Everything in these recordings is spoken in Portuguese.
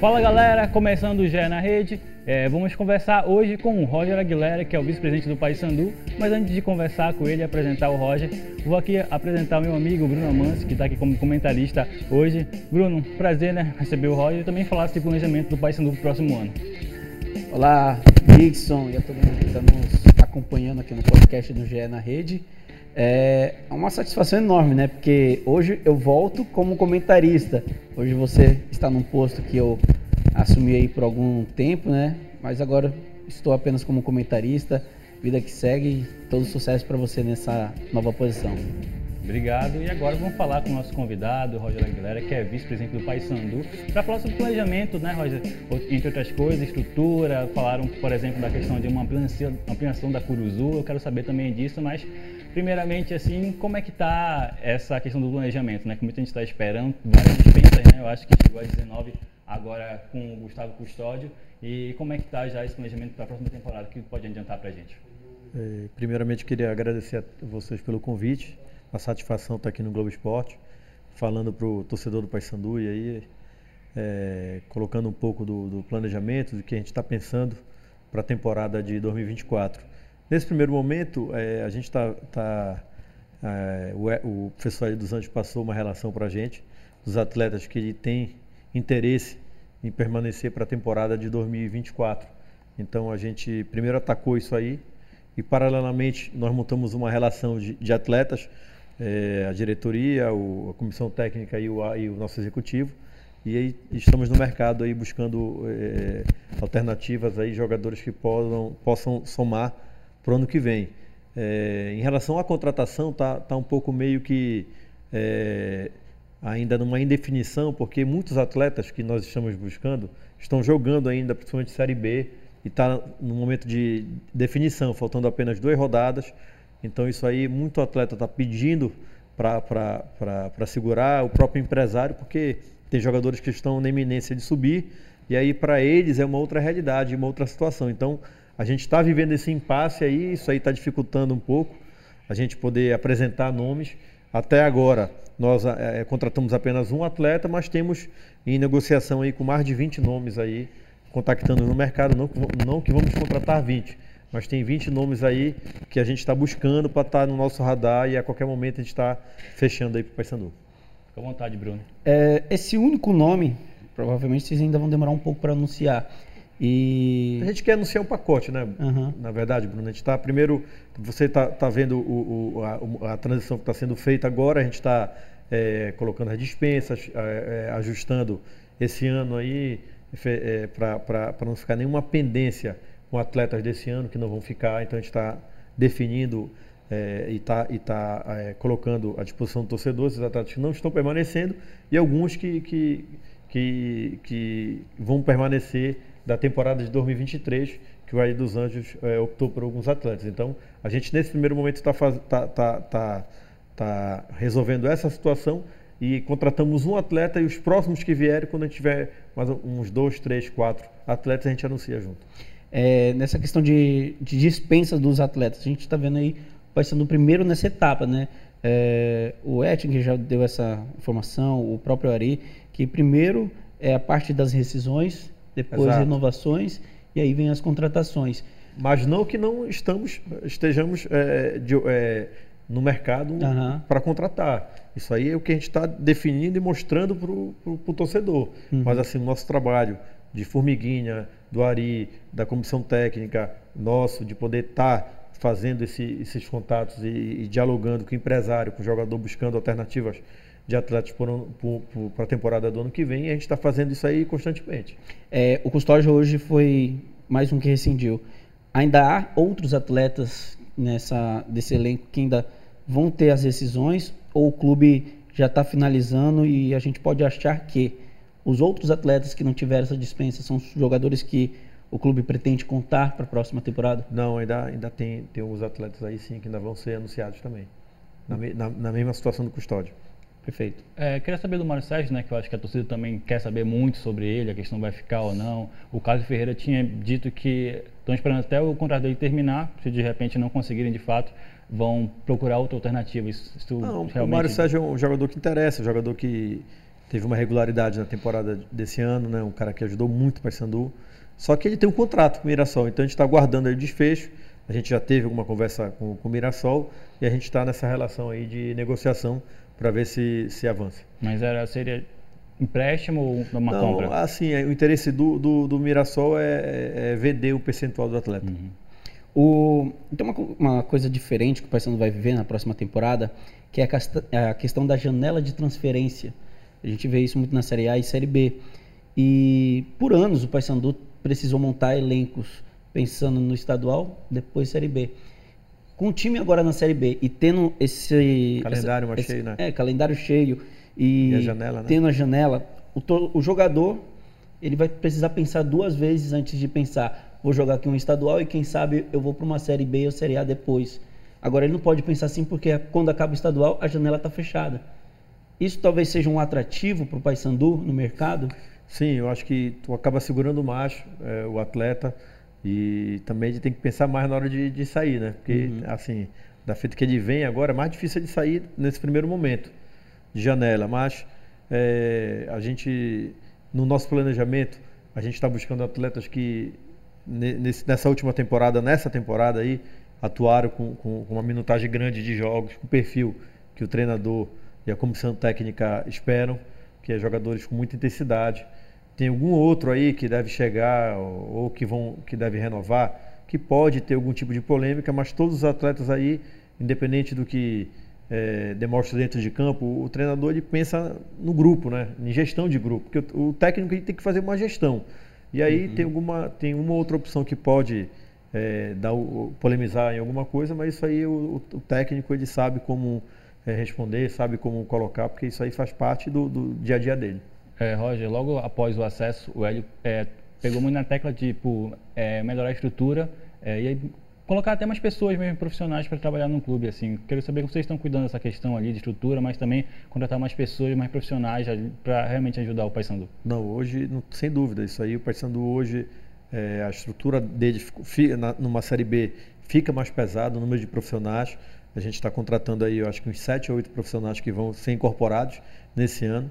Fala galera, começando o GE na Rede, é, vamos conversar hoje com o Roger Aguilera, que é o vice-presidente do Paysandu, mas antes de conversar com ele e apresentar o Roger, vou aqui apresentar o meu amigo Bruno Amans, que está aqui como comentarista hoje. Bruno, prazer né, receber o Roger e também falar sobre planejamento do Paysandu para o próximo ano. Olá, Dixon e a todo mundo que está nos acompanhando aqui no podcast do GE na Rede. É uma satisfação enorme, né? Porque hoje eu volto como comentarista. Hoje você está num posto que eu assumi aí por algum tempo, né? Mas agora estou apenas como comentarista. Vida que segue. Todo sucesso para você nessa nova posição. Obrigado. E agora vamos falar com o nosso convidado, Roger Aguilera, que é vice-presidente do Paysandu, para falar sobre planejamento, né, Roger? Entre outras coisas, estrutura. Falaram, por exemplo, da questão de uma ampliação da Curuzu. Eu quero saber também disso, mas Primeiramente, assim, como é que está essa questão do planejamento, né? Que muita gente está esperando, várias dispensas, né? Eu acho que chegou a 19 agora com o Gustavo Custódio. E como é que está já esse planejamento para a próxima temporada? O que pode adiantar para a gente? É, primeiramente, queria agradecer a vocês pelo convite. A satisfação estar tá aqui no Globo Esporte, falando para o torcedor do Paysandu e aí é, colocando um pouco do, do planejamento, do que a gente está pensando para a temporada de 2024. Nesse primeiro momento, é, a gente está. Tá, é, o, o, professor aí dos Anjos passou uma relação para a gente, dos atletas que têm interesse em permanecer para a temporada de 2024. Então a gente primeiro atacou isso aí e paralelamente nós montamos uma relação de, de atletas, é, a diretoria, o, a comissão técnica e o, e o, nosso executivo. E aí estamos no mercado aí buscando é, alternativas aí, jogadores que possam, possam somar para o ano que vem. É, em relação à contratação, está tá um pouco meio que é, ainda numa indefinição, porque muitos atletas que nós estamos buscando estão jogando ainda, principalmente Série B, e está no momento de definição, faltando apenas duas rodadas. Então, isso aí, muito atleta está pedindo para segurar, o próprio empresário, porque tem jogadores que estão na iminência de subir, e aí para eles é uma outra realidade, uma outra situação. Então, a gente está vivendo esse impasse aí, isso aí está dificultando um pouco a gente poder apresentar nomes. Até agora, nós é, contratamos apenas um atleta, mas temos em negociação aí com mais de 20 nomes aí, contactando no mercado, não, não que vamos contratar 20, mas tem 20 nomes aí que a gente está buscando para estar tá no nosso radar e a qualquer momento a gente está fechando aí para o Paysandu. Fica à vontade, Bruno. É, esse único nome, provavelmente vocês ainda vão demorar um pouco para anunciar. E... A gente quer anunciar um pacote, né? Uhum. Na verdade, Bruno, a gente está primeiro, você está tá vendo o, o, a, a, transição que está sendo feita agora, a gente está é, colocando as dispensas, é, ajustando esse ano aí é, para não ficar nenhuma pendência com atletas desse ano que não vão ficar, então a gente está definindo é, e está tá, é, colocando à disposição do torcedor esses atletas que não estão permanecendo e alguns que, que, que, que vão permanecer da temporada de 2023, que o Aí dos Anjos é, optou por alguns atletas. Então, a gente nesse primeiro momento está tá, tá, tá, tá resolvendo essa situação e contratamos um atleta e os próximos que vierem, quando a gente tiver mais uns dois, três, quatro atletas, a gente anuncia junto. É, nessa questão de, de dispensa dos atletas, a gente está vendo aí vai sendo o primeiro nessa etapa, né? É, o Ettinger já deu essa informação, o próprio Ari, que primeiro é a parte das rescisões depois Exato. renovações e aí vem as contratações. Mas não que não estamos, estejamos é, de, é, no mercado uhum. para contratar. Isso aí é o que a gente está definindo e mostrando para o torcedor. Uhum. Mas assim, o nosso trabalho de formiguinha, do Ari, da comissão técnica, nosso, de poder estar tá fazendo esse, esses contatos e, e dialogando com o empresário, com o jogador, buscando alternativas de atletas para a temporada do ano que vem e a gente está fazendo isso aí constantemente. É, o Custódio hoje foi mais um que rescindiu. Ainda há outros atletas nessa desse elenco que ainda vão ter as decisões ou o clube já está finalizando e a gente pode achar que os outros atletas que não tiveram essa dispensa são jogadores que o clube pretende contar para a próxima temporada? Não, ainda, ainda tem, tem uns atletas aí sim que ainda vão ser anunciados também, na, na, na mesma situação do Custódio. Perfeito. É, queria saber do Mário Sérgio, né, que eu acho que a torcida também quer saber muito sobre ele, a questão vai ficar ou não. O Carlos Ferreira tinha dito que estão esperando até o contrato dele terminar, se de repente não conseguirem de fato, vão procurar outra alternativa. Isso, isso não, realmente... O Mário Sérgio é um jogador que interessa, um jogador que, teve uma regularidade na temporada desse ano, né? Um cara que ajudou muito o Paysandu. Só que ele tem um contrato com o Mirassol, então a gente está aguardando o desfecho. A gente já teve alguma conversa com, com o Mirassol e a gente está nessa relação aí de negociação para ver se, se avança. Mas era, seria empréstimo ou uma Não, compra? assim, é, o interesse do, do, do Mirassol é, é, é vender o percentual do atleta. Uhum. O, tem uma, uma coisa diferente que o Paysandu vai viver na próxima temporada, que é a, a questão da janela de transferência. A gente vê isso muito na Série A e Série B. E por anos o Paysandu precisou montar elencos pensando no estadual, depois Série B. Com o time agora na Série B e tendo esse Calendário mais esse- cheio, né? É, calendário cheio e, E a janela, né? tendo a janela, o, to- o jogador ele vai precisar pensar duas vezes antes de pensar, vou jogar aqui um estadual e quem sabe eu vou para uma série B ou série A depois. Agora ele não pode pensar assim porque quando acaba o estadual a janela está fechada. Isso talvez seja um atrativo para o Paysandu no mercado. Sim, eu acho que tu acaba segurando mais é, o atleta e também ele tem que pensar mais na hora de, de sair, né? Porque, assim, da feita que ele vem agora, é mais difícil de sair nesse primeiro momento de janela. Mas é, a gente, no nosso planejamento, a gente está buscando atletas que ne- nesse- nessa última temporada, nessa temporada aí, atuaram com, com- com uma minutagem grande de jogos, com perfil que o treinador e a comissão técnica esperam, que é jogadores com muita intensidade. Tem algum outro aí que deve chegar ou, ou que vão que deve renovar, que pode ter algum tipo de polêmica, mas todos os atletas aí, independente do que eh, demonstra dentro de campo, o, treinador ele pensa no grupo, né? Em gestão de grupo, porque o, o técnico ele tem que fazer uma gestão. E aí tem alguma tem uma outra opção que pode eh, dar polemizar em alguma coisa, mas isso aí o, o- o técnico ele sabe como eh, responder, sabe como colocar, porque isso aí faz parte do, do dia a dia dele. É, Roger, logo após o acesso, o Hélio é, pegou muito na tecla de tipo, é, melhorar a estrutura é, e aí colocar até mais pessoas mesmo profissionais para trabalhar no clube. Assim, quero saber como vocês estão cuidando dessa questão ali de estrutura, mas também contratar mais pessoas, mais profissionais para realmente ajudar o Paysandu. Não, hoje, não- sem dúvida, isso aí o Paysandu hoje, é, a estrutura dele numa Série B fica mais pesada, o número de profissionais. A gente está contratando aí, eu acho que uns 7 ou 8 profissionais que vão ser incorporados nesse ano.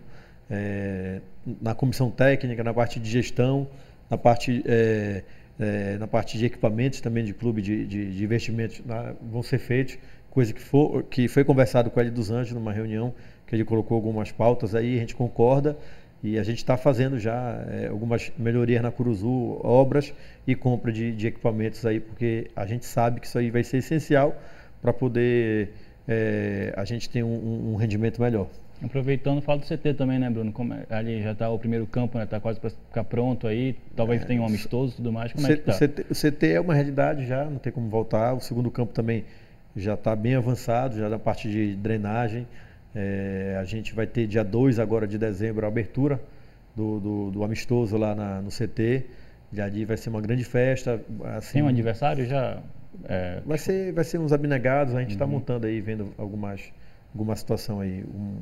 É, na comissão técnica, na parte de gestão, na parte, é, é, na parte de equipamentos também de clube de, de- de investimentos vão ser feitos, coisa que, for, que foi conversado com ele dos Anjos numa reunião, que ele colocou algumas pautas aí, a gente concorda e a gente está fazendo já é, algumas melhorias na Curuzu, obras e compra de, de equipamentos aí, porque a gente sabe que isso aí vai ser essencial para poder é, a gente ter um- um- rendimento melhor. Aproveitando, fala do CT também, né, Bruno? Como é- ali já está o primeiro campo, né? Está quase para ficar pronto aí. Talvez tenha um amistoso e tudo mais. Como é que O tá? CT, o CT é uma realidade já, não tem como voltar. O segundo campo também já está bem avançado, já na parte de drenagem. É, a gente vai ter dia 2 agora de dezembro a abertura do, do, do amistoso lá na- no CT. E ali vai ser uma grande festa. Assim, Tem um adversário já? É, Vai ser, vai ser uns abnegados, a gente Uhum. está montando aí, vendo algumas, alguma situação aí. Um,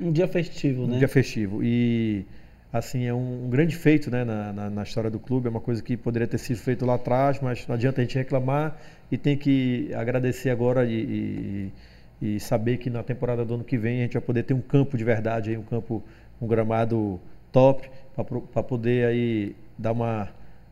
Um dia festivo, um né? dia festivo. E assim, é um, um grande feito né, na, na, na história do clube, é uma coisa que poderia ter sido feito lá atrás, mas não adianta a gente reclamar e tem que agradecer agora e, e- e saber que na temporada do ano que vem a gente vai poder ter um campo de verdade, aí, um campo, um gramado top, para poder aí dar uma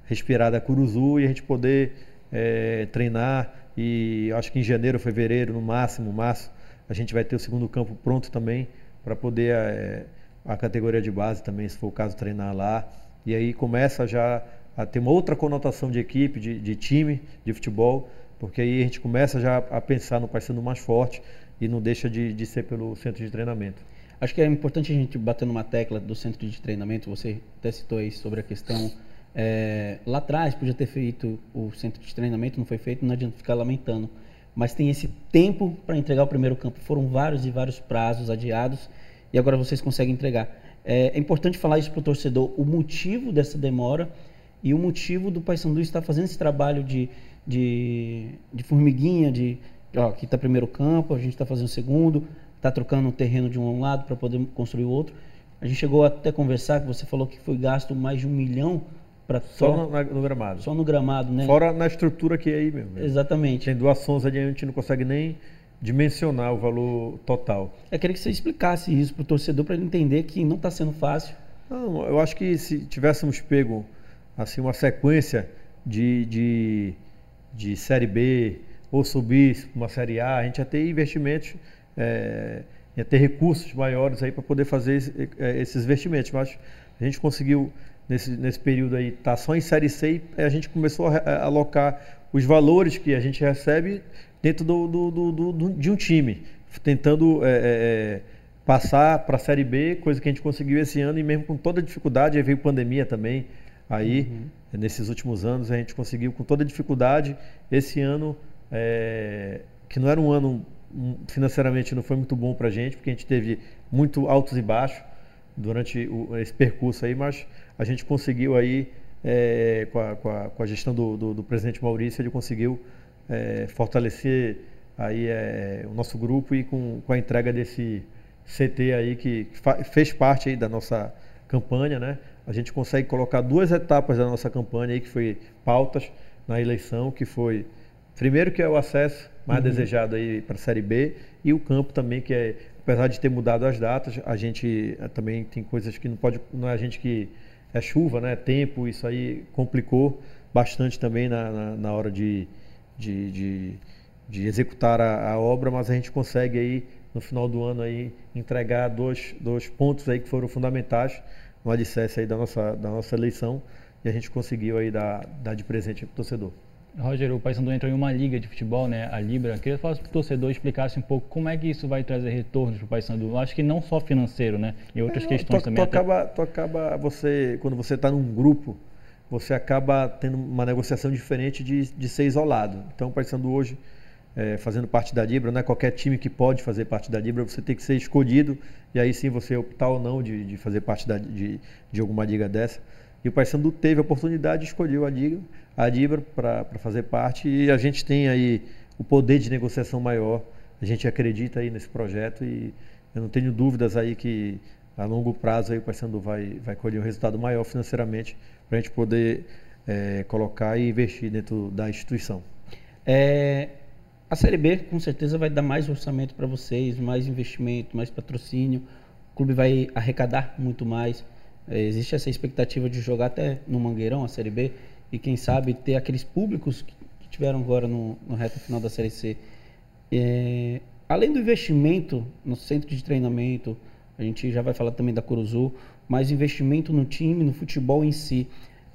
respirada curuzu e a gente poder eh, treinar. E acho que em janeiro, fevereiro, no máximo, março, a gente vai ter o segundo campo pronto também para poder eh, a categoria de base também, se for o caso, treinar lá. E aí começa já a ter uma outra conotação de equipe, de, de time, de futebol, porque aí a gente começa já a pensar no Paysandu mais forte e não deixa de, de ser pelo centro de treinamento. Acho que é importante a gente bater numa tecla do centro de treinamento. Você até citou aí sobre a questão. É, lá atrás podia ter feito o centro de treinamento, não foi feito, não adianta ficar lamentando. Mas tem esse tempo para entregar o primeiro campo. Foram vários e vários prazos adiados e agora vocês conseguem entregar. É, é importante falar isso para o torcedor, o motivo dessa demora e o motivo do Paysandu estar fazendo esse trabalho de, de, de formiguinha, de ó, aqui está primeiro campo, a gente está fazendo o segundo, está trocando o terreno de um lado para poder construir o outro. A gente chegou até a conversar que você falou que foi gasto mais de um milhão para Só no, na- no gramado. só no gramado, né? Fora na estrutura que é aí mesmo. Exatamente. Tem doações ali, a gente não consegue nem dimensionar o valor total. Eu queria que você explicasse isso para o torcedor, para ele entender que não está sendo fácil. Não, eu acho que se tivéssemos pego assim uma sequência de, de, de Série B ou subir uma Série A, a gente ia ter investimentos, é, ia ter recursos maiores aí para poder fazer é, esses investimentos. Mas a gente conseguiu, nesse, nesse período aí, estar tá só em Série C e a gente começou a, alocar os valores que a gente recebe dentro do, do, do, do de um time, tentando é, é, é passar para a Série B, coisa que a gente conseguiu esse ano e mesmo com toda a dificuldade, aí veio pandemia também, aí uhum. nesses últimos anos a gente conseguiu com toda a dificuldade, esse ano, é, que não era um ano financeiramente não foi muito bom para a gente, porque a gente teve muito altos e baixos durante o, esse percurso aí, mas a gente conseguiu aí, é, com, a, com, a, com, a, gestão do, do, do, presidente Maurício, ele conseguiu é, fortalecer aí é, o nosso grupo e com, com a entrega desse CT aí que fez parte aí da nossa campanha, né? A gente consegue colocar duas etapas da nossa campanha aí que foi pautas na eleição, que foi primeiro que é o acesso mais uhum. desejado aí para a Série B e o campo também que é apesar de ter mudado as datas, a gente eh, também tem coisas que não pode, não é a gente que é chuva, né? Tempo, isso aí complicou bastante também na, na, na hora de, de, de, de executar a, a, obra, mas a gente consegue aí no final do ano aí entregar dois, dois pontos aí que foram fundamentais no alicerce aí da nossa, da nossa eleição e a gente conseguiu aí dar, dar de presente para o torcedor. Roger, o Paysandu entrou em uma liga de futebol, né, a Libra. Eu queria falar para o torcedor explicasse um pouco como é que isso vai trazer retornos para o Paysandu. Acho que não só financeiro, né, e outras é, questões tu, também. Tu, até... acaba, tu acaba, você, quando você está num grupo, você acaba tendo uma negociação diferente de, de ser isolado. Então, o Paysandu hoje, é, fazendo parte da Libra, não é qualquer time que pode fazer parte da Libra, você tem que ser escolhido e aí sim você optar ou não de, de fazer parte da, de, de alguma liga dessa. E o Paysandu teve a oportunidade e escolheu a liga a Libra para fazer parte e a gente tem aí o poder de negociação maior. A gente acredita aí nesse projeto e eu não tenho dúvidas aí que a longo prazo aí o Paysandu vai, vai colher um resultado maior financeiramente para a gente poder é, colocar e investir dentro da instituição. É, a Série B com certeza vai dar mais orçamento para vocês, mais investimento, mais patrocínio. O clube vai arrecadar muito mais. É, existe essa expectativa de jogar até no Mangueirão a Série B e quem sabe ter aqueles públicos que, tiveram agora no, no reto final da Série C. É, além do investimento no centro de treinamento, a gente já vai falar também da Curuzu, mas investimento no time, no futebol em si.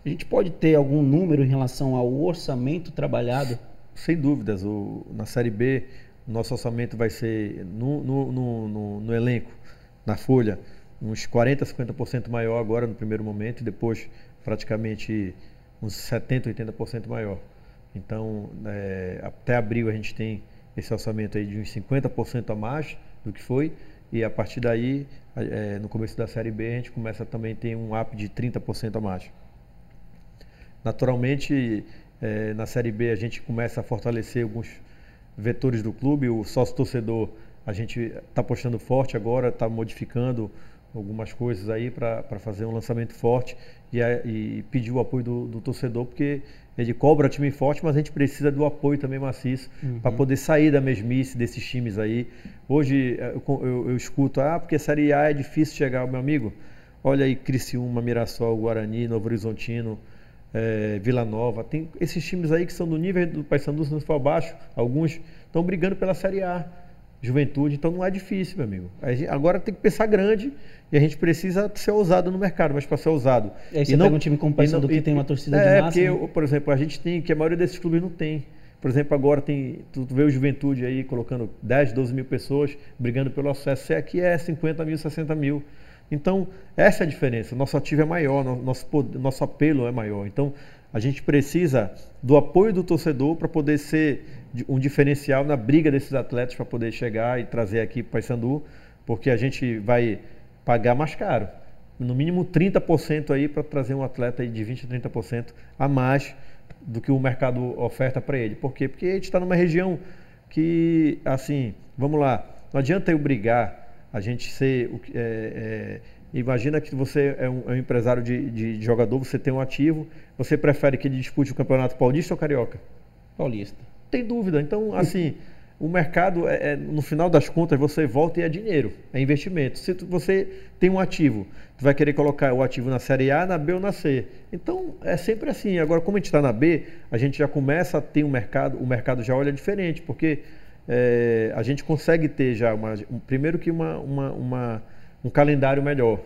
A gente pode ter algum número em relação ao orçamento trabalhado? Sem dúvidas. O, na Série B, nosso orçamento vai ser no, no, no, no elenco, na folha, uns 40%, 50% maior agora no primeiro momento e depois praticamente uns 70%, 80% maior. Então, é, até abril a gente tem esse orçamento aí de uns 50% a mais do que foi, e a partir daí, é, no começo da Série B, a gente começa também a ter um up de 30% a mais. Naturalmente, é, na Série B a gente começa a fortalecer alguns vetores do clube, o sócio-torcedor a gente está apostando forte agora, está modificando algumas coisas aí para fazer um lançamento forte e, e pedir o apoio do, do, torcedor, porque ele cobra time forte, mas a gente precisa do apoio também maciço uhum. para poder sair da mesmice desses times aí. Hoje eh, eu, eu, eu, escuto, ah, porque Série A é difícil chegar, meu amigo. Olha aí, Criciúma, Mirassol, Guarani, Novo Horizontino, é, Vila Nova. Tem esses times aí que são do nível do Paysandu, se não for abaixo, alguns estão brigando pela Série A juventude, então não é difícil, meu amigo. Agora tem que pensar grande e a gente precisa ser ousado no mercado, mas para ser ousado. E aí você e não, pega um time como o do que tem uma torcida é, de massa. É, porque, né? por exemplo, a gente tem, que a maioria desses clubes não tem. Por exemplo, agora tem, tu vê o Juventude aí colocando 10, 12 mil pessoas brigando pelo acesso. Se aqui é 50 mil, 60 mil. Então, essa é a diferença. Nosso ativo é maior, nosso, nosso apelo é maior. Então, a gente precisa do apoio do torcedor para poder ser um diferencial na briga desses atletas para poder chegar e trazer aqui para o Paysandu, porque a gente vai pagar mais caro. No mínimo 30% aí para trazer um atleta aí de 20% a 30% a mais do que o mercado oferta para ele. Por quê? Porque a gente está numa região que, assim, vamos lá, não adianta eu brigar, a gente ser. É, é, imagina que você é um, é um empresário de, de, jogador, você tem um ativo, você prefere que ele dispute o Campeonato Paulista ou Carioca? Paulista tem dúvida. Então, assim, o mercado, é, é, no final das contas, você volta e é dinheiro, é investimento. Se tu, você tem um ativo, tu vai querer colocar o ativo na série A, na B ou na C. Então, é sempre assim. Agora, como a gente está na B, a gente já começa a ter um mercado, o mercado já olha diferente, porque é, a gente consegue ter já, uma, um, primeiro que uma, uma, uma, um calendário melhor.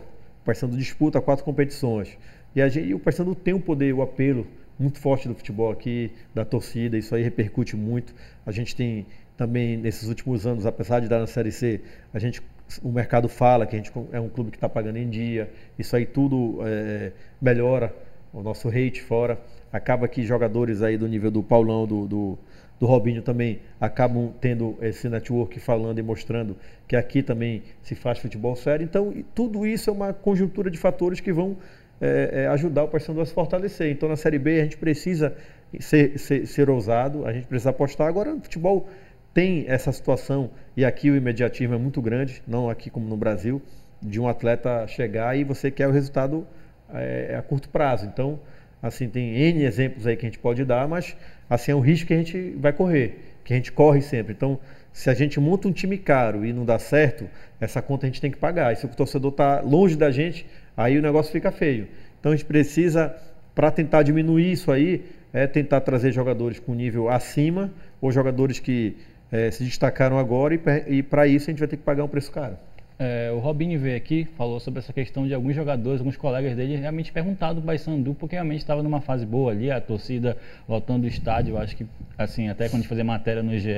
O disputa quatro competições. E, a gente, e o Paysandu tem o poder, o apelo muito forte do futebol aqui, da torcida, isso aí repercute muito. A gente tem também nesses últimos anos, apesar de dar na Série C, a gente, o mercado fala que a gente é um clube que está pagando em dia, isso aí tudo é, melhora o nosso rate fora. Acaba que jogadores aí do nível do Paulão, do, do, do Robinho também acabam tendo esse network falando e mostrando que aqui também se faz futebol sério. Então, tudo isso é uma conjuntura de fatores que vão é, é, ajudar o Paysandu a se fortalecer. Então, na Série B, a gente precisa ser, ser, ser ousado, a gente precisa apostar. Agora, no futebol tem essa situação, e aqui o imediatismo é muito grande, não aqui como no Brasil, de um atleta chegar e você quer o resultado é, a curto prazo. Então, assim, tem N exemplos aí que a gente pode dar, mas assim é um risco que a gente vai correr, que a gente corre sempre. Então, se a gente monta um time caro e não dá certo, essa conta a gente tem que pagar. E se o torcedor está longe da gente, aí o negócio fica feio. Então a gente precisa, para tentar diminuir isso aí, é tentar trazer jogadores com nível acima ou jogadores que é, se destacaram agora e, para isso a gente vai ter que pagar um preço caro. É, o Robinho veio aqui, falou sobre essa questão de alguns jogadores, alguns colegas dele realmente perguntado do Paysandu, porque realmente estava numa fase boa ali, a torcida voltando do estádio, acho que, assim, até quando a gente fazia matéria no GE,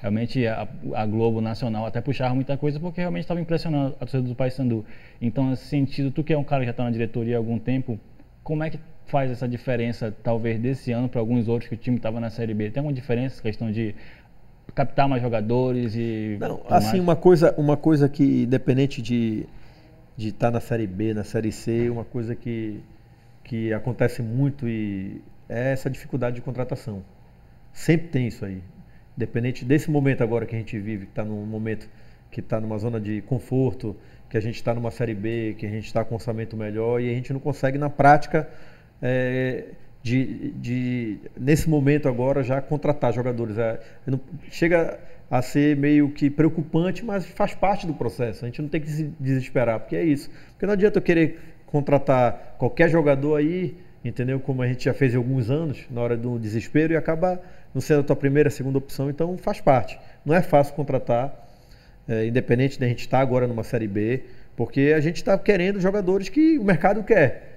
realmente a, a Globo Nacional até puxava muita coisa, porque realmente estava impressionando a torcida do Paysandu. Então, nesse sentido, tu que é um cara que já está na diretoria há algum tempo, como é que faz essa diferença, talvez, desse ano para alguns outros que o time estava na Série B? Tem alguma diferença, questão de captar mais jogadores e. Não, assim, mais? uma coisa, uma coisa que, independente de de estar tá na Série B, na Série C, uma coisa que, que acontece muito e é essa dificuldade de contratação. Sempre tem isso aí. Independente desse momento agora que a gente vive, que está num momento que está numa zona de conforto, que a gente está numa Série B, que a gente está com um orçamento melhor e a gente não consegue, na prática, é, de, de, nesse momento agora, já contratar jogadores. É, não, chega a ser meio que preocupante, mas faz parte do processo. A gente não tem que se desesperar, porque é isso. Porque não adianta eu querer contratar qualquer jogador aí, entendeu? Como a gente já fez alguns anos, na hora do desespero, e acaba não sendo a tua primeira, segunda opção. Então faz parte. Não é fácil contratar, é, independente da gente estar agora numa Série B, porque a gente está querendo jogadores que o mercado quer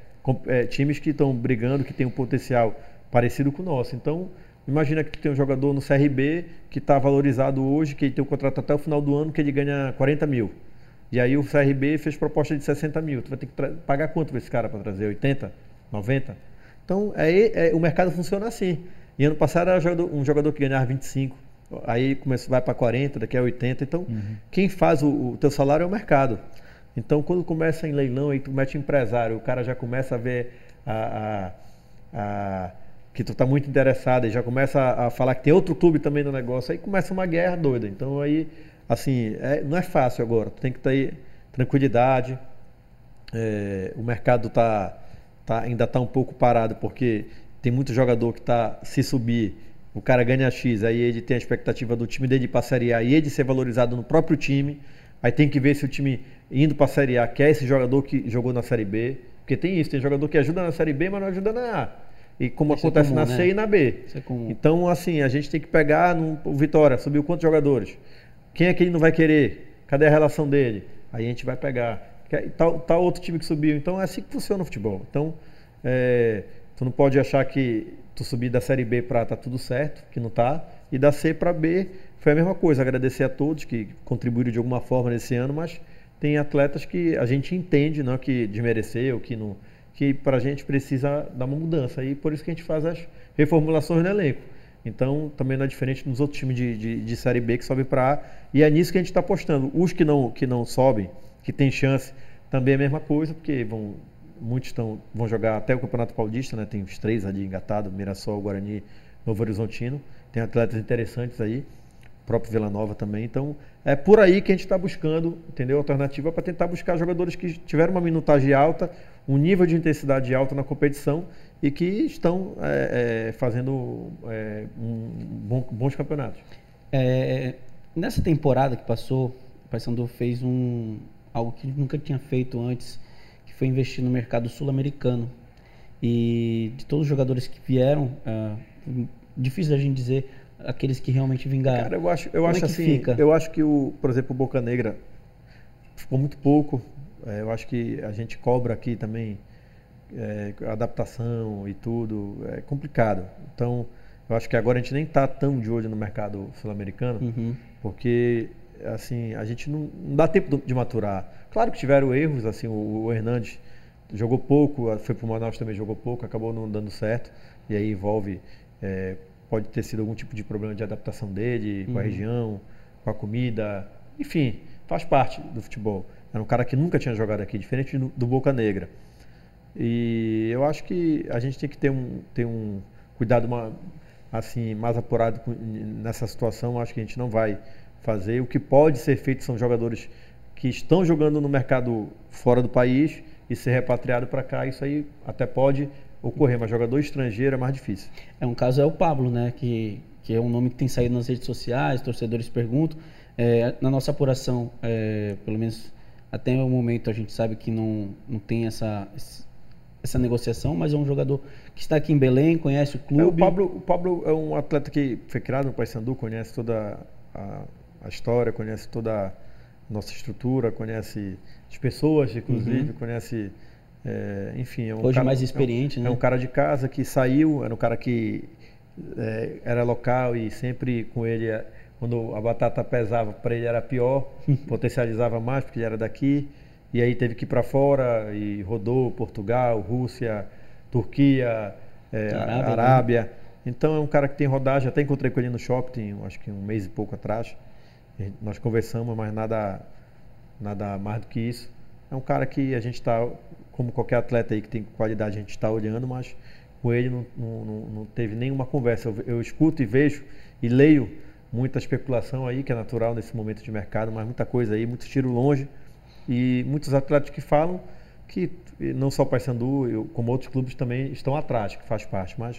é, times que estão brigando, que tem um potencial parecido com o nosso. Então, imagina que tem um jogador no CRB que está valorizado hoje, que tem um contrato até o final do ano, que ele ganha 40 mil. E aí o CRB fez proposta de 60 mil. Tu vai ter que pagar quanto para esse cara para trazer? 80? 90? Então, é, é, o mercado funciona assim. E ano passado era um jogador, um jogador que ganhava 25. Aí começa, vai para 40, daqui a 80. Então, uhum. quem faz o, o teu salário é o mercado. Então, quando começa em leilão e tu mete empresário, o cara já começa a ver a, a, a, que tu está muito interessado e já começa a, falar que tem outro clube também no negócio, aí começa uma guerra doida. Então, aí, assim, é, não é fácil agora. Tu tem que ter tranquilidade. É, o mercado tá, tá, ainda está um pouco parado porque tem muito jogador que está se subir o cara ganha X, aí ele tem a expectativa do time dele para a Série A e ele ser valorizado no próprio time. Aí tem que ver se o time indo para a Série A quer esse jogador que jogou na Série B. Porque tem isso, tem jogador que ajuda na Série B, mas não ajuda na A. E como isso é acontece é comum, na né? C e na B. É então, assim, a gente tem que pegar no o Vitória, subiu quantos jogadores? Quem é que ele não vai querer? Cadê a relação dele? Aí a gente vai pegar. Tal, tal outro time que subiu. Então é assim que funciona o futebol. Então, é, tu não pode achar que tu subir da Série B para tá tudo certo, que não tá, e da C para B foi a mesma coisa. Agradecer a todos que contribuíram de alguma forma nesse ano, mas tem atletas que a gente entende não, que desmereceu, que não que para a gente precisa dar uma mudança. E por isso que a gente faz as reformulações no elenco. Então, também não é diferente dos outros times de, de, de Série B que sobem para A. E é nisso que a gente está apostando. Os que não, que não sobem, que tem chance, também é a mesma coisa, porque vão, muitos estão, vão jogar até o Campeonato Paulista, né? tem os três ali engatados, Mirassol, Guarani, Novo Horizontino. Tem atletas interessantes aí próprio Vila Nova também. Então, é por aí que a gente está buscando, entendeu? Alternativa para tentar buscar jogadores que tiveram uma minutagem alta, um nível de intensidade alta na competição e que estão é, é, fazendo é, um, bom, bons campeonatos. É, nessa temporada que passou, o Paysandu fez um algo que nunca tinha feito antes, que foi investir no mercado sul-americano. E de todos os jogadores que vieram, uh, difícil da gente dizer aqueles que realmente vingaram. Cara, eu acho, eu Como acho é assim, fica? eu acho que o, por exemplo, o Boca Negra ficou muito pouco. É, eu acho que a gente cobra aqui também é, adaptação e tudo, é complicado. Então, eu acho que agora a gente nem está tão de olho no mercado sul-americano, uhum. porque assim a gente não, não, dá tempo de maturar. Claro que tiveram erros, assim o, o Hernandes jogou pouco, foi para o Manaus também jogou pouco, acabou não dando certo e aí envolve é, pode ter sido algum tipo de problema de adaptação dele com uhum. a região, com a comida, enfim, faz parte do futebol. Era um cara que nunca tinha jogado aqui, diferente do, do Boca Negra. E eu acho que a gente tem que ter um, ter um cuidado uma, assim mais apurado nessa situação. Acho que a gente não vai fazer. O que pode ser feito são jogadores que estão jogando no mercado fora do país e ser repatriado para cá. Isso aí até pode ocorrer, mas jogador estrangeiro é mais difícil. É um caso é o Pablo, né? Que, que é um nome que tem saído nas redes sociais, torcedores perguntam. É, na nossa apuração, é, pelo menos até o momento, a gente sabe que não, não tem essa, essa negociação, mas é um jogador que está aqui em Belém, conhece o clube. É, o, Pablo, o Pablo é um atleta que foi criado no Paysandu, conhece toda a, a, história, conhece toda a nossa estrutura, conhece as pessoas, inclusive, uhum. conhece. É, enfim, é um Hoje cara, mais experiente, é um, né? É um cara de casa que saiu, era um cara que é, era local e sempre com ele, quando a batata pesava, para ele era pior, potencializava mais porque ele era daqui. E aí teve que ir para fora e rodou Portugal, Rússia, Turquia, é, Arábia. Né? Arábia. Então é um cara que tem rodagem. Até encontrei com ele no shopping, acho que um mês e pouco atrás. Nós conversamos, mas nada, nada mais do que isso. É um cara que a gente está, como qualquer atleta aí que tem qualidade, a gente está olhando, mas com ele não, não, não teve nenhuma conversa. Eu, eu, escuto e vejo e leio muita especulação aí, que é natural nesse momento de mercado, mas muita coisa aí, muito tiro longe. E muitos atletas que falam que não só o Paysandu, eu, como outros clubes também estão atrás, que faz parte, mas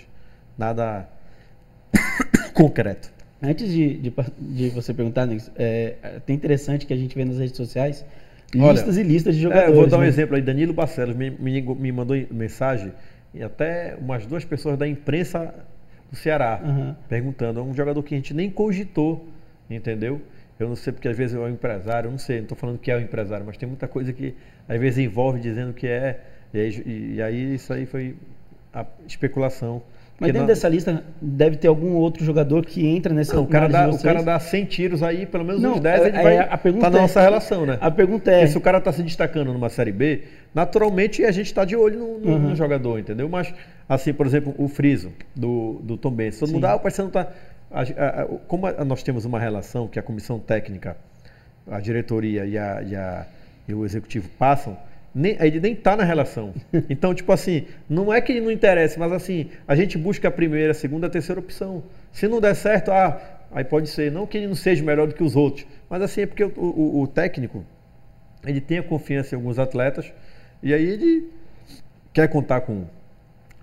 nada concreto. Antes de, de, de você perguntar, Nix, é até interessante que a gente vê nas redes sociais listas Olha, e listas de jogadores. É, eu vou dar um né? exemplo aí. Danilo Barcelos me, me, me, mandou mensagem e até umas duas pessoas da imprensa do Ceará uhum. perguntando. É um jogador que a gente nem cogitou, entendeu? Eu não sei porque às vezes é um empresário, eu não sei, não estou falando que é um empresário, mas tem muita coisa que às vezes envolve dizendo que é, e aí, e aí isso aí foi a especulação. Mas dentro dessa lista deve ter algum outro jogador que entra nessa não, o cara dá O cara dá 100 tiros aí, pelo menos não, uns 10 ele é, vai a pergunta tá na é, nossa relação, né? A pergunta é... se o cara está se destacando numa Série B, naturalmente a gente está de olho no, no, uhum. no, jogador, entendeu? Mas, assim, por exemplo, o Friso, do, do Tom Benz. Todo Sim. mundo, ah, o Paysandu está como a, nós temos uma relação que a comissão técnica, a diretoria e, a, e, a, e o executivo passam, nem, ele nem está na relação. Então, tipo assim, não é que ele não interessa, mas assim, a gente busca a primeira, a segunda, a terceira opção. Se não der certo, ah, aí pode ser. Não que ele não seja melhor do que os outros, mas assim, é porque o, o, o técnico, ele tem a confiança em alguns atletas, e aí ele quer contar com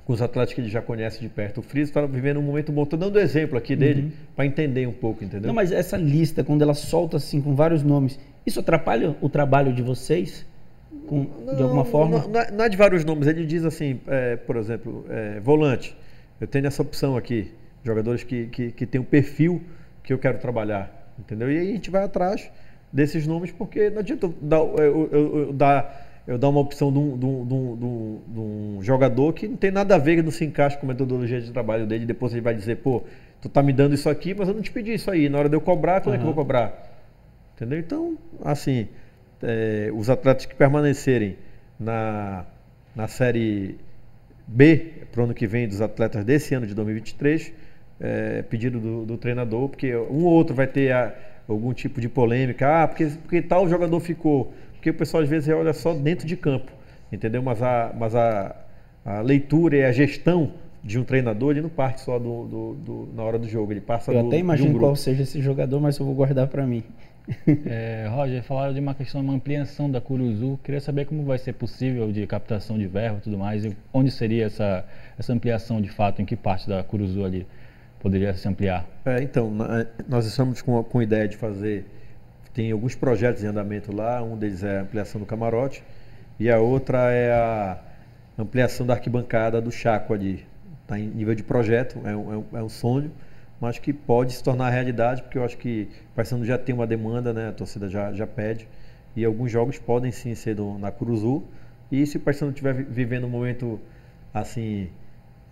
com os atletas que ele já conhece de perto. O Friso está vivendo um momento bom. Estou dando exemplo aqui dele uhum. para entender um pouco, entendeu? Não, mas essa lista, quando ela solta assim com vários nomes, isso atrapalha o trabalho de vocês? Com, não, de alguma forma? Não, não, é, não, é de vários nomes. Ele diz assim, é, por exemplo, é, volante. Eu tenho essa opção aqui. Jogadores que, que, que têm um perfil que eu quero trabalhar, entendeu? E aí a gente vai atrás desses nomes porque não adianta eu dar, eu, eu, eu dar eu dar uma opção de um, de, um, de, um, jogador que não tem nada a ver, não se encaixa com a metodologia de trabalho dele. Depois ele vai dizer, pô, tu tá me dando isso aqui, mas eu não te pedi isso aí. Na hora de eu cobrar, como uhum. é que eu vou cobrar? Entendeu? Então, assim, é, os atletas que permanecerem na, na Série B, para o ano que vem, dos atletas desse ano de 2023, é, pedido do, do, treinador, porque um ou outro vai ter a, algum tipo de polêmica. Ah, porque, porque tal jogador ficou porque o pessoal às vezes olha só dentro de campo, entendeu? Mas a, mas a, a leitura e a gestão de um treinador, ele não parte só do, do, do na hora do jogo, ele passa Eu do, até imagino um qual seja esse jogador, mas eu vou guardar para mim. É, Roger, falaram de uma questão, uma ampliação da Curuzu. Queria saber como vai ser possível de captação de verba e tudo mais, e onde seria essa, essa ampliação de fato, em que parte da Curuzu ali? poderia se ampliar? É, então, nós estamos com, com a ideia de fazer, tem alguns projetos em andamento lá, um deles é a ampliação do camarote e a outra é a ampliação da arquibancada do Chaco ali. Está em nível de projeto, é um, é um, é um sonho, mas que pode se tornar realidade, porque eu acho que o Paysandu já tem uma demanda, né? a torcida já, já pede, e alguns jogos podem sim ser do, na Curuzu, e se o Paysandu estiver vivendo um momento assim,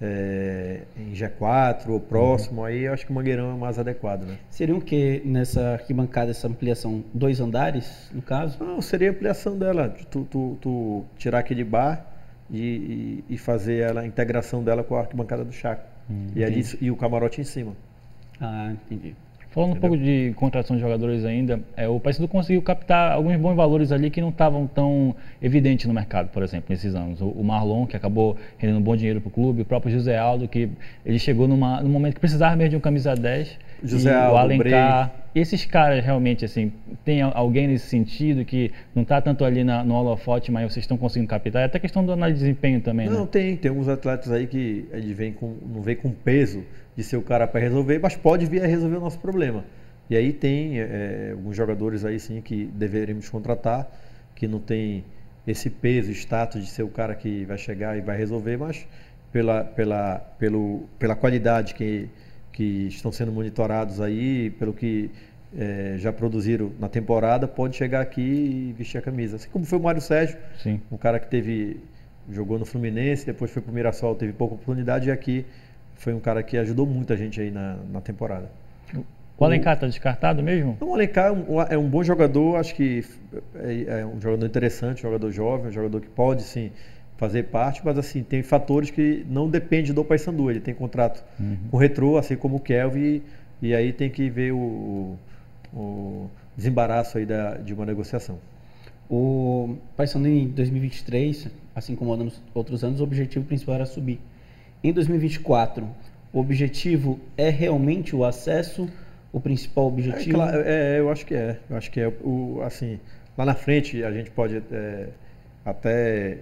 é, em G4 ou próximo, uhum. aí eu acho que o Mangueirão é mais adequado, né? Seria o que nessa arquibancada, essa ampliação? Dois andares, no caso? Não, seria a ampliação dela, tu, tu, tu tirar aquele bar e, e, e, fazer ela, a integração dela com a arquibancada do Chaco. Hum, e, ali, e o camarote em cima. Ah, entendi. Falando Entendeu? um pouco de contratação de jogadores ainda, é, o Paysandu conseguiu captar alguns bons valores ali que não estavam tão evidentes no mercado, por exemplo, nesses anos. O, o Marlon, que acabou rendendo um bom dinheiro para o clube, o próprio José Aldo, que ele chegou numa, num momento que precisava mesmo de um camisa 10. José Aldo, o Alencar. E esses caras realmente, assim, tem alguém nesse sentido que não está tanto ali na, no holofote, mas vocês estão conseguindo captar? É até questão do análise de desempenho também, não, né? tem. Tem alguns atletas aí que ele vem com, não vem com peso de ser o cara para resolver, mas pode vir a resolver o nosso problema. E aí tem é, alguns jogadores aí sim que deveríamos contratar, que não tem esse peso, status de ser o cara que vai chegar e vai resolver, mas pela, pela, pelo, pela qualidade que, que estão sendo monitorados aí, pelo que é, já produziram na temporada, pode chegar aqui e vestir a camisa. Assim como foi o Mário Sérgio, Sim. um cara que teve jogou no Fluminense, depois foi para o Mirassol, teve pouca oportunidade e aqui foi um cara que ajudou muito a gente aí na, na temporada. O Alencar está descartado mesmo? O Alencar é um, é um, bom jogador, acho que é, é, um jogador interessante, um jogador jovem, um jogador que pode sim fazer parte, mas assim, tem fatores que não dependem do Paysandu. Ele tem contrato uhum. com o Retro, assim como o Kelvin, e, e aí tem que ver o, o desembaraço aí da, de uma negociação. O Paysandu em 2023, assim como nos outros anos, o objetivo principal era subir. Em 2024, o objetivo é realmente o acesso, o principal objetivo? É, claro, é, eu acho que é. Eu acho que é. O, assim, lá na frente a gente pode é, até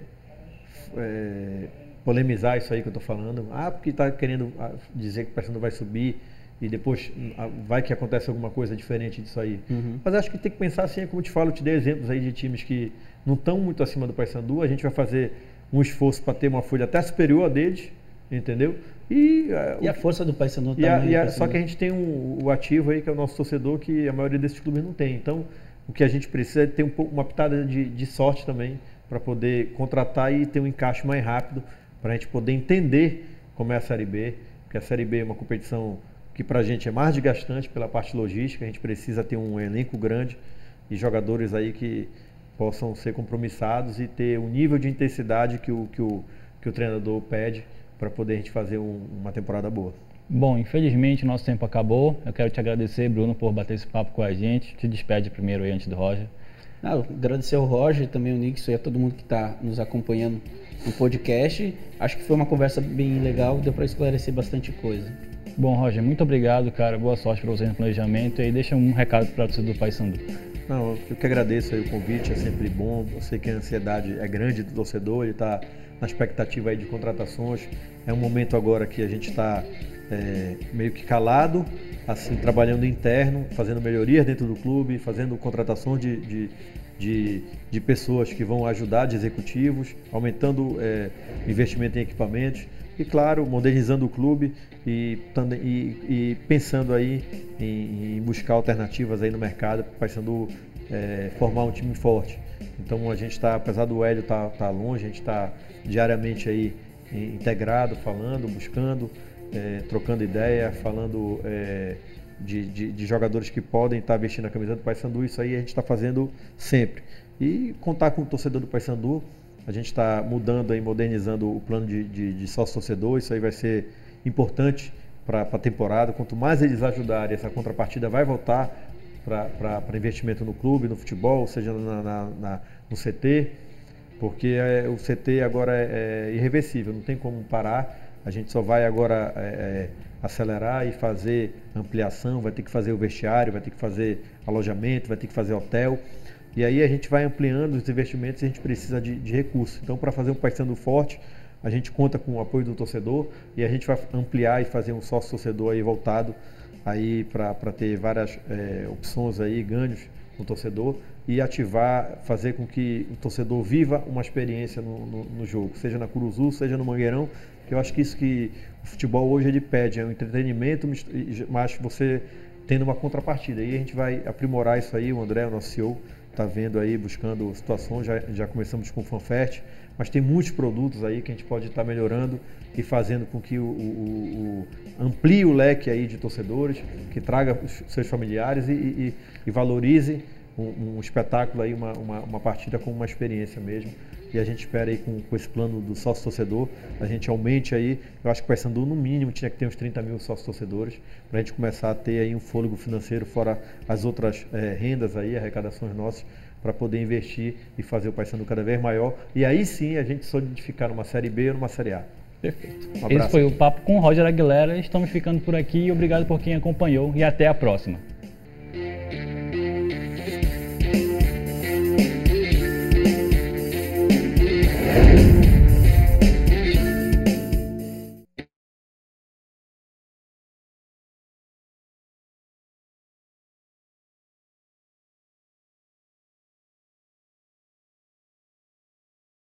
é, polemizar isso aí que eu estou falando. Ah, porque está querendo ah, dizer que o Paysandu vai subir e depois ah, vai que acontece alguma coisa diferente disso aí. Uhum. Mas acho que tem que pensar assim, como eu te falo, eu te dei exemplos aí de times que não estão muito acima do Paysandu. A gente vai fazer um esforço para ter uma folha até superior a deles entendeu? E, uh, e a força do Paysandu também. E a, só que a gente tem um, o ativo aí, que é o nosso torcedor, que a maioria desses clubes não tem. Então, o que a gente precisa é ter um pouco, uma pitada de, de sorte também, para poder contratar e ter um encaixe mais rápido, para a gente poder entender como é a Série B, porque a Série B é uma competição que para a gente é mais desgastante pela parte logística, a gente precisa ter um elenco grande e jogadores aí que possam ser compromissados e ter o nível de intensidade que o, que o, que o treinador pede para poder a gente fazer um, uma temporada boa. Bom, infelizmente nosso tempo acabou. Eu quero te agradecer, Bruno, por bater esse papo com a gente. Te despede primeiro aí antes do Roger. Não, agradecer ao Roger, também o Nixon e a todo mundo que está nos acompanhando no podcast. Acho que foi uma conversa bem legal, deu para esclarecer bastante coisa. Bom, Roger, muito obrigado, cara. Boa sorte para você no planejamento e deixa um recado para o do Paysandu. Não, eu que agradeço o convite, é sempre bom. Eu sei que a ansiedade é grande do torcedor, ele está na expectativa aí de contratações. É um momento agora que a gente está é, meio que calado, assim, trabalhando interno, fazendo melhorias dentro do clube, fazendo contratações de, de, de, de pessoas que vão ajudar, de executivos, aumentando é, investimento em equipamentos e, claro, modernizando o clube e, e, e pensando aí em, em, buscar alternativas aí no mercado para o é, formar um time forte. Então a gente está, apesar do Hélio estar tá, tá longe, a gente está diariamente aí integrado, falando, buscando, é, trocando ideia, falando é, de, de, de, jogadores que podem estar tá vestindo a camisa do Paysandu, isso aí a gente está fazendo sempre. E contar com o torcedor do Paysandu, a gente está mudando aí, modernizando o plano de, de, de sócio-torcedor, isso aí vai ser importante para a temporada. Quanto mais eles ajudarem, essa contrapartida vai voltar para investimento no clube, no futebol, seja na, na, na no CT, porque é, o CT agora é, é, irreversível, não tem como parar. A gente só vai agora é, é, acelerar e fazer ampliação, vai ter que fazer o vestiário, vai ter que fazer alojamento, vai ter que fazer hotel. E aí a gente vai ampliando os investimentos e a gente precisa de, de recursos. Então, para fazer um paisano forte, a gente conta com o apoio do torcedor e a gente vai ampliar e fazer um sócio torcedor aí voltado aí para ter várias é, opções aí, ganhos no torcedor e ativar, fazer com que o torcedor viva uma experiência no, no, no jogo, seja na Curuzu, seja no Mangueirão, que eu acho que isso que o futebol hoje ele pede, é um entretenimento, mas você tendo uma contrapartida. E a gente vai aprimorar isso aí, o André, o nosso CEO, está vendo aí, buscando situações, já, já começamos com o FanFest, mas tem muitos produtos aí que a gente pode estar tá melhorando e fazendo com que o, o, o, amplie o leque aí de torcedores, que traga os seus familiares e, e, e valorize um, um, espetáculo aí, uma, uma, uma partida como uma experiência mesmo e a gente espera aí com, com esse plano do sócio torcedor, a gente aumente aí, eu acho que o Paysandu no mínimo tinha que ter uns 30 mil sócios torcedores, para a gente começar a ter aí um fôlego financeiro, fora as outras é, rendas aí, arrecadações nossas, para poder investir e fazer o Paysandu cada vez maior, e aí sim a gente solidificar numa Série B ou numa Série A. Perfeito. Um Esse foi o papo com o Roger Aguilera. Estamos ficando por aqui. Obrigado por quem acompanhou e até a próxima.